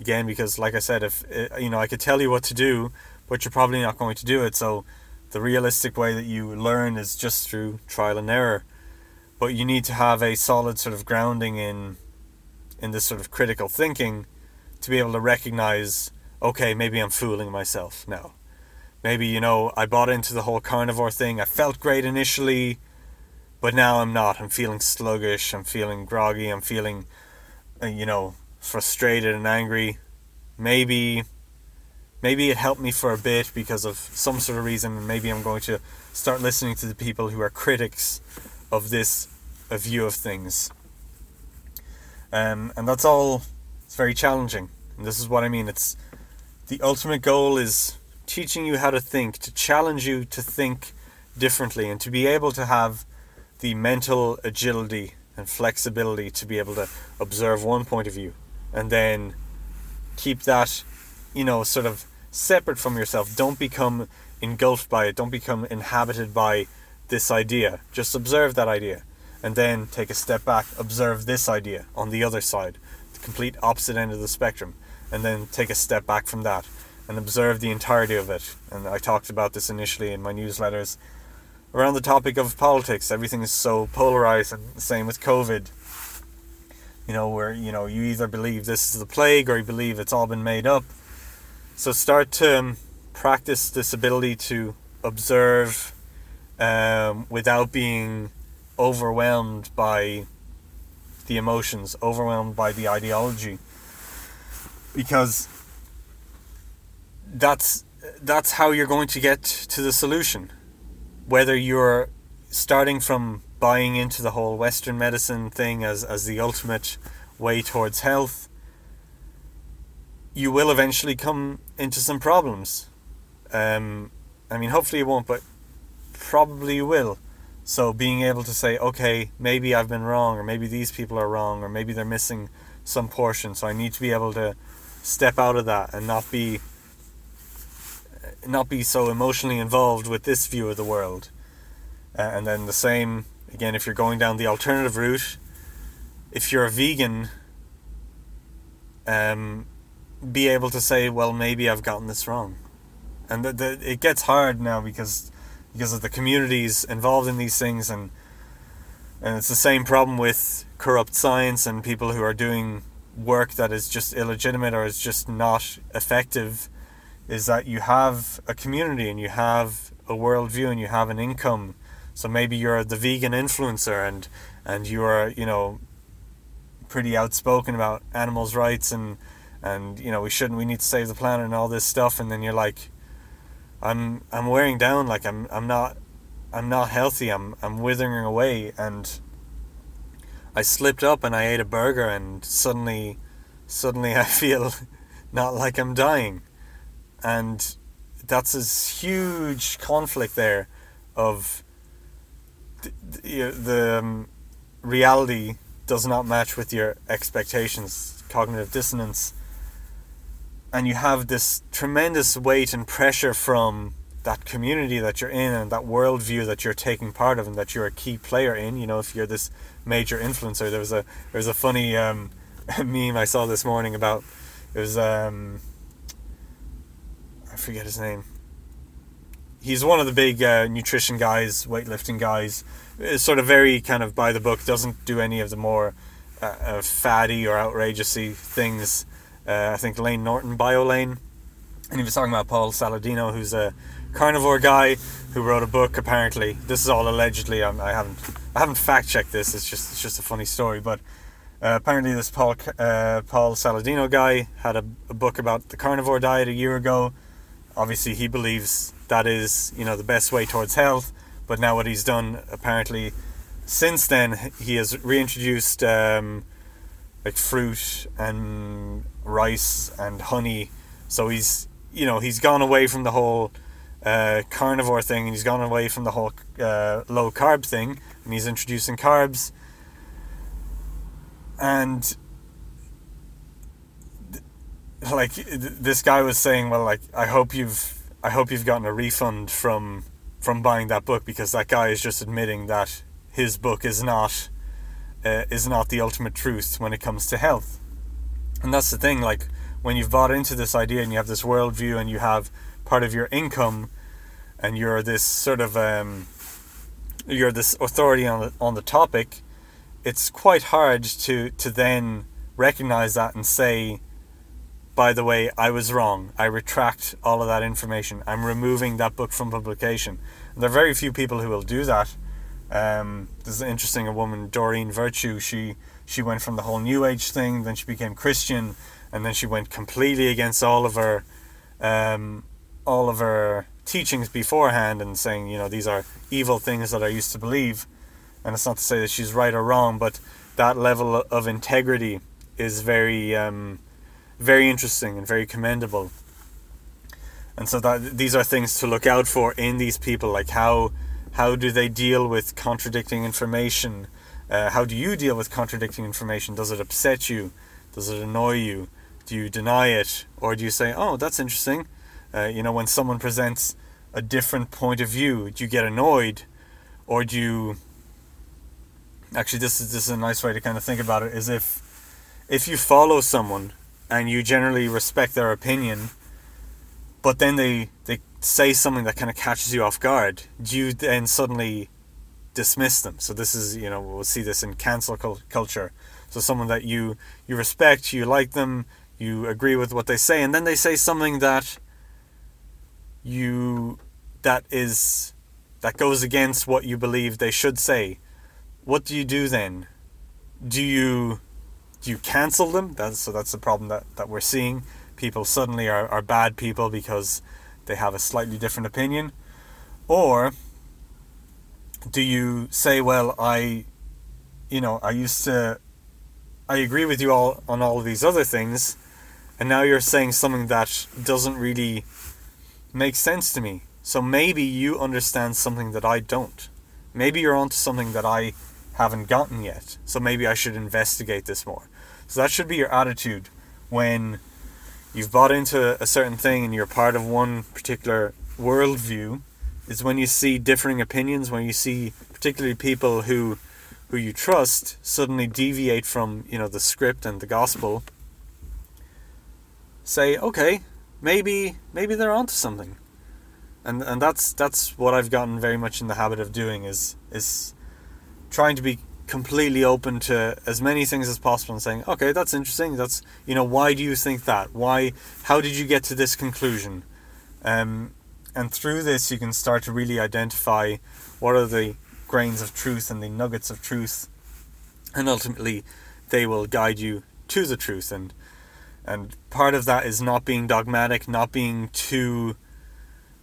again because like I said if uh, you know I could tell you what to do but you're probably not going to do it so the realistic way that you learn is just through trial and error but you need to have a solid sort of grounding in in this sort of critical thinking to be able to recognize okay maybe I'm fooling myself now maybe you know I bought into the whole carnivore thing I felt great initially but now I'm not I'm feeling sluggish I'm feeling groggy I'm feeling uh, you know frustrated and angry. Maybe maybe it helped me for a bit because of some sort of reason. Maybe I'm going to start listening to the people who are critics of this a view of things. Um, and that's all. It's very challenging. And this is what I mean. It's the ultimate goal is teaching you how to think, to challenge you to think differently, and to be able to have the mental agility and flexibility to be able to observe one point of view and then keep that, you know, sort of separate from yourself. Don't become engulfed by it. Don't become inhabited by this idea. Just observe that idea and then take a step back, observe this idea on the other side, the complete opposite end of the spectrum, and then take a step back from that and observe the entirety of it. And I talked about this initially in my newsletters around the topic of politics. Everything is so polarized, and the same with COVID you know, where you know you either believe this is the plague or you believe it's all been made up. So start to um, practice this ability to observe um, without being overwhelmed by the emotions, overwhelmed by the ideology, because that's that's how you're going to get to the solution. Whether you're starting from buying into the whole Western medicine thing as, as the ultimate way towards health, you will eventually come into some problems. Um, I mean, hopefully you won't, but probably you will. So being able to say, okay, maybe I've been wrong, or maybe these people are wrong, or maybe they're missing some portion. So I need to be able to step out of that and not be not be so emotionally involved with this view of the world. Uh, and then the same Again, if you're going down the alternative route, if you're a vegan, um, be able to say, well, maybe I've gotten this wrong. And the, the, it gets hard now because because of the communities involved in these things and and it's the same problem with corrupt science and people who are doing work that is just illegitimate or is just not effective is that you have a community and you have a worldview and you have an income. So maybe you're the vegan influencer and and you're you know pretty outspoken about animals' rights and and you know we shouldn't we need to save the planet and all this stuff. And then you're like I'm I'm wearing down. Like I'm I'm not I'm not healthy. I'm I'm withering away. And I slipped up and I ate a burger and suddenly suddenly I feel not like I'm dying and that's this huge conflict there of the, the um, reality does not match with your expectations, cognitive dissonance, and you have this tremendous weight and pressure from that community that you're in and that worldview that you're taking part of and that you're a key player in. You know, if you're this major influencer, there was a there was a funny um, meme I saw this morning about it was um, I forget his name he's one of the big uh, nutrition guys, weightlifting guys. Is sort of very kind of by the book. Doesn't do any of the more uh, fatty or outrageously things. Uh, I think Layne Norton, BioLayne, and he was talking about Paul Saladino, who's a carnivore guy who wrote a book. Apparently, this is all allegedly. I'm, I haven't I haven't fact checked this. It's just it's just a funny story, but. Uh, apparently, this Paul uh, Paul Saladino guy had a, a book about the carnivore diet a year ago. Obviously, he believes that is you know the best way towards health. But now what he's done apparently since then he has reintroduced um, like fruit and rice and honey. So he's you know he's gone away from the whole uh, carnivore thing and he's gone away from the whole uh, low carb thing and he's introducing carbs and like this guy was saying well like i hope you've I hope you've gotten a refund from from buying that book because that guy is just admitting that his book is not uh, is not the ultimate truth when it comes to health. And that's the thing like when you've bought into this idea and you have this worldview and you have part of your income and you're this sort of um, you're this authority on the on the topic, it's quite hard to to then recognize that and say, by the way, I was wrong. I retract all of that information. I'm removing that book from publication. And there are very few people who will do that. Um, there's an interesting a woman, Doreen Virtue. She she went from the whole New Age thing, then she became Christian, and then she went completely against all of her, um, all of her teachings beforehand, and saying you know these are evil things that I used to believe. And it's not to say that she's right or wrong, but that level of integrity is very um, very interesting and very commendable. And so that these are things to look out for in these people, like how how do they deal with contradicting information? Uh, how do you deal with contradicting information? Does it upset you? Does it annoy you? Do you deny it, or do you say, "Oh, that's interesting"? Uh, you know, when someone presents a different point of view, do you get annoyed, or do you? Actually, this is this is a nice way to kind of think about it. Is if if you follow someone and you generally respect their opinion, but then they they say something that kind of catches you off guard, do you then suddenly dismiss them? So this is you know we'll see this in cancel culture. So someone that you you respect, you like them, you agree with what they say, and then they say something that you that is that goes against what you believe they should say. What do you do then? Do you you cancel them? That's, so that's the problem that, that we're seeing. People suddenly are, are bad people because they have a slightly different opinion. Or do you say, well, I, you know, I used to, I agree with you all on all of these other things, and now you're saying something that doesn't really make sense to me. So maybe you understand something that I don't. Maybe you're onto something that I haven't gotten yet. So maybe I should investigate this more. So that should be your attitude when you've bought into a certain thing and you're part of one particular worldview. Is when you see differing opinions, when you see particularly people who who you trust suddenly deviate from you know the script and the gospel. Say, okay, maybe maybe they're onto something, and and that's that's what I've gotten very much in the habit of doing is is trying to be completely open to as many things as possible and saying, okay, that's interesting. That's you know, why do you think that? Why? How did you get to this conclusion? Um, and through this, you can start to really identify what are the grains of truth and the nuggets of truth, and ultimately, they will guide you to the truth. And and part of that is not being dogmatic, not being too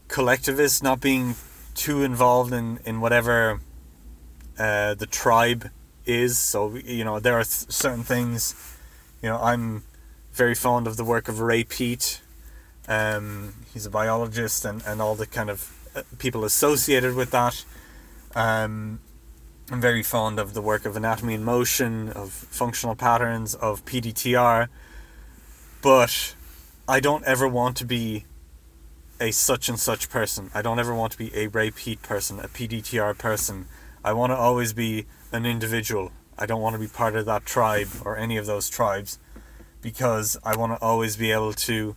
collectivist, not being too involved in in whatever uh, the tribe is. So you know there are th- certain things. You know I'm very fond of the work of Ray Peat. Um, he's a biologist and, and all the kind of uh, people associated with that. Um, I'm very fond of the work of anatomy in motion, of functional patterns, of PDTR, but I don't ever want to be a such and such person. I don't ever want to be a Ray Peat person, a PDTR person. I want to always be an individual. I don't want to be part of that tribe or any of those tribes because I want to always be able to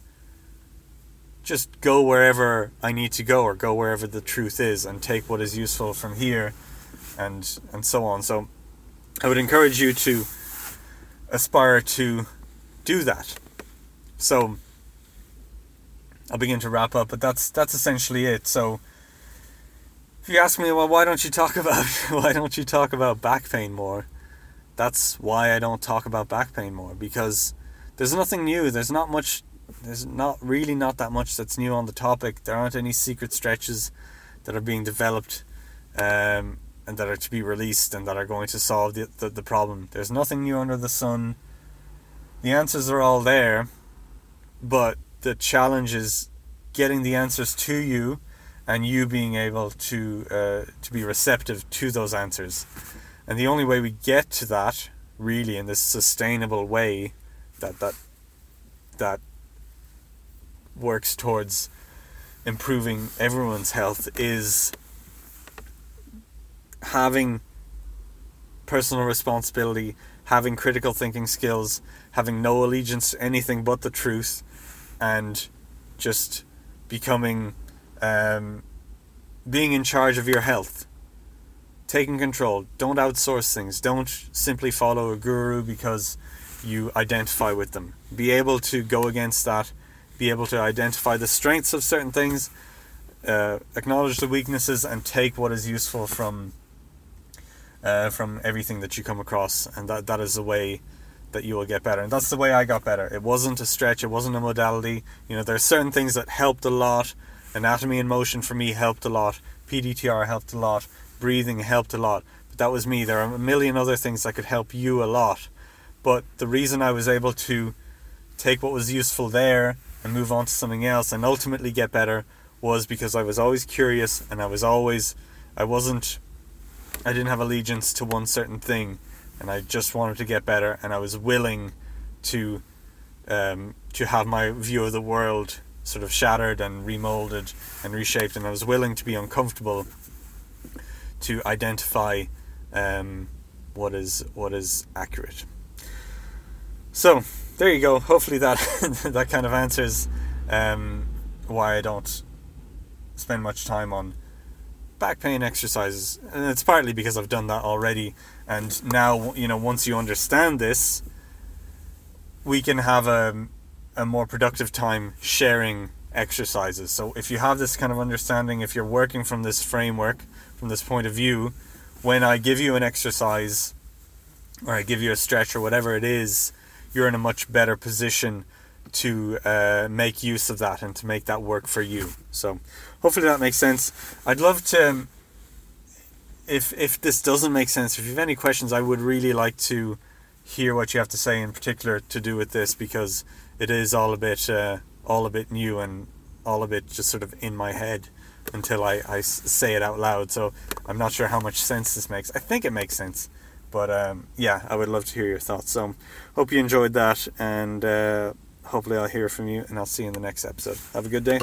just go wherever I need to go or go wherever the truth is and take what is useful from here and and so on. So I would encourage you to aspire to do that. So I'll begin to wrap up, but that's that's essentially it. So if you ask me, well, why don't you talk about why don't you talk about back pain more? That's why I don't talk about back pain more because there's nothing new. There's not much. There's not really not that much that's new on the topic. There aren't any secret stretches that are being developed um, and that are to be released and that are going to solve the, the, the problem. There's nothing new under the sun. The answers are all there, but the challenge is getting the answers to you and you being able to uh, to be receptive to those answers. And the only way we get to that, really, in this sustainable way, that that that works towards improving everyone's health, is having personal responsibility, having critical thinking skills, having no allegiance to anything but the truth, and just becoming, um, being in charge of your health. Taking control. Don't outsource things. Don't simply follow a guru because you identify with them. Be able to go against that. Be able to identify the strengths of certain things, uh, acknowledge the weaknesses, and take what is useful from uh, from everything that you come across, and that that is the way that you will get better. And that's the way I got better. It wasn't a stretch. It wasn't a modality. You know, there are certain things that helped a lot. Anatomy in Motion for me helped a lot. PDTR helped a lot. Breathing helped a lot. But that was me. There are a million other things that could help you a lot. But the reason I was able to take what was useful there and move on to something else and ultimately get better was because I was always curious and I was always I wasn't I didn't have allegiance to one certain thing, and I just wanted to get better, and I was willing to um, to have my view of the world sort of shattered and remolded and reshaped, and I was willing to be uncomfortable to identify um, what is what is accurate. So there you go. Hopefully that that kind of answers um, why I don't spend much time on back pain exercises, and it's partly because I've done that already. And now, you know, once you understand this, we can have a, a more productive time sharing exercises. So if you have this kind of understanding, if you're working from this framework, from this point of view, when I give you an exercise or I give you a stretch or whatever it is, you're in a much better position to uh, make use of that and to make that work for you. So hopefully that makes sense. I'd love to, um, if if this doesn't make sense, if you have any questions, I would really like to hear what you have to say in particular to do with this because it is all a bit uh, all a bit new and all a bit just sort of in my head until I, I say it out loud. So I'm not sure how much sense this makes. I think it makes sense. But um, yeah, I would love to hear your thoughts. So hope you enjoyed that and uh, hopefully I'll hear from you and I'll see you in the next episode. Have a good day.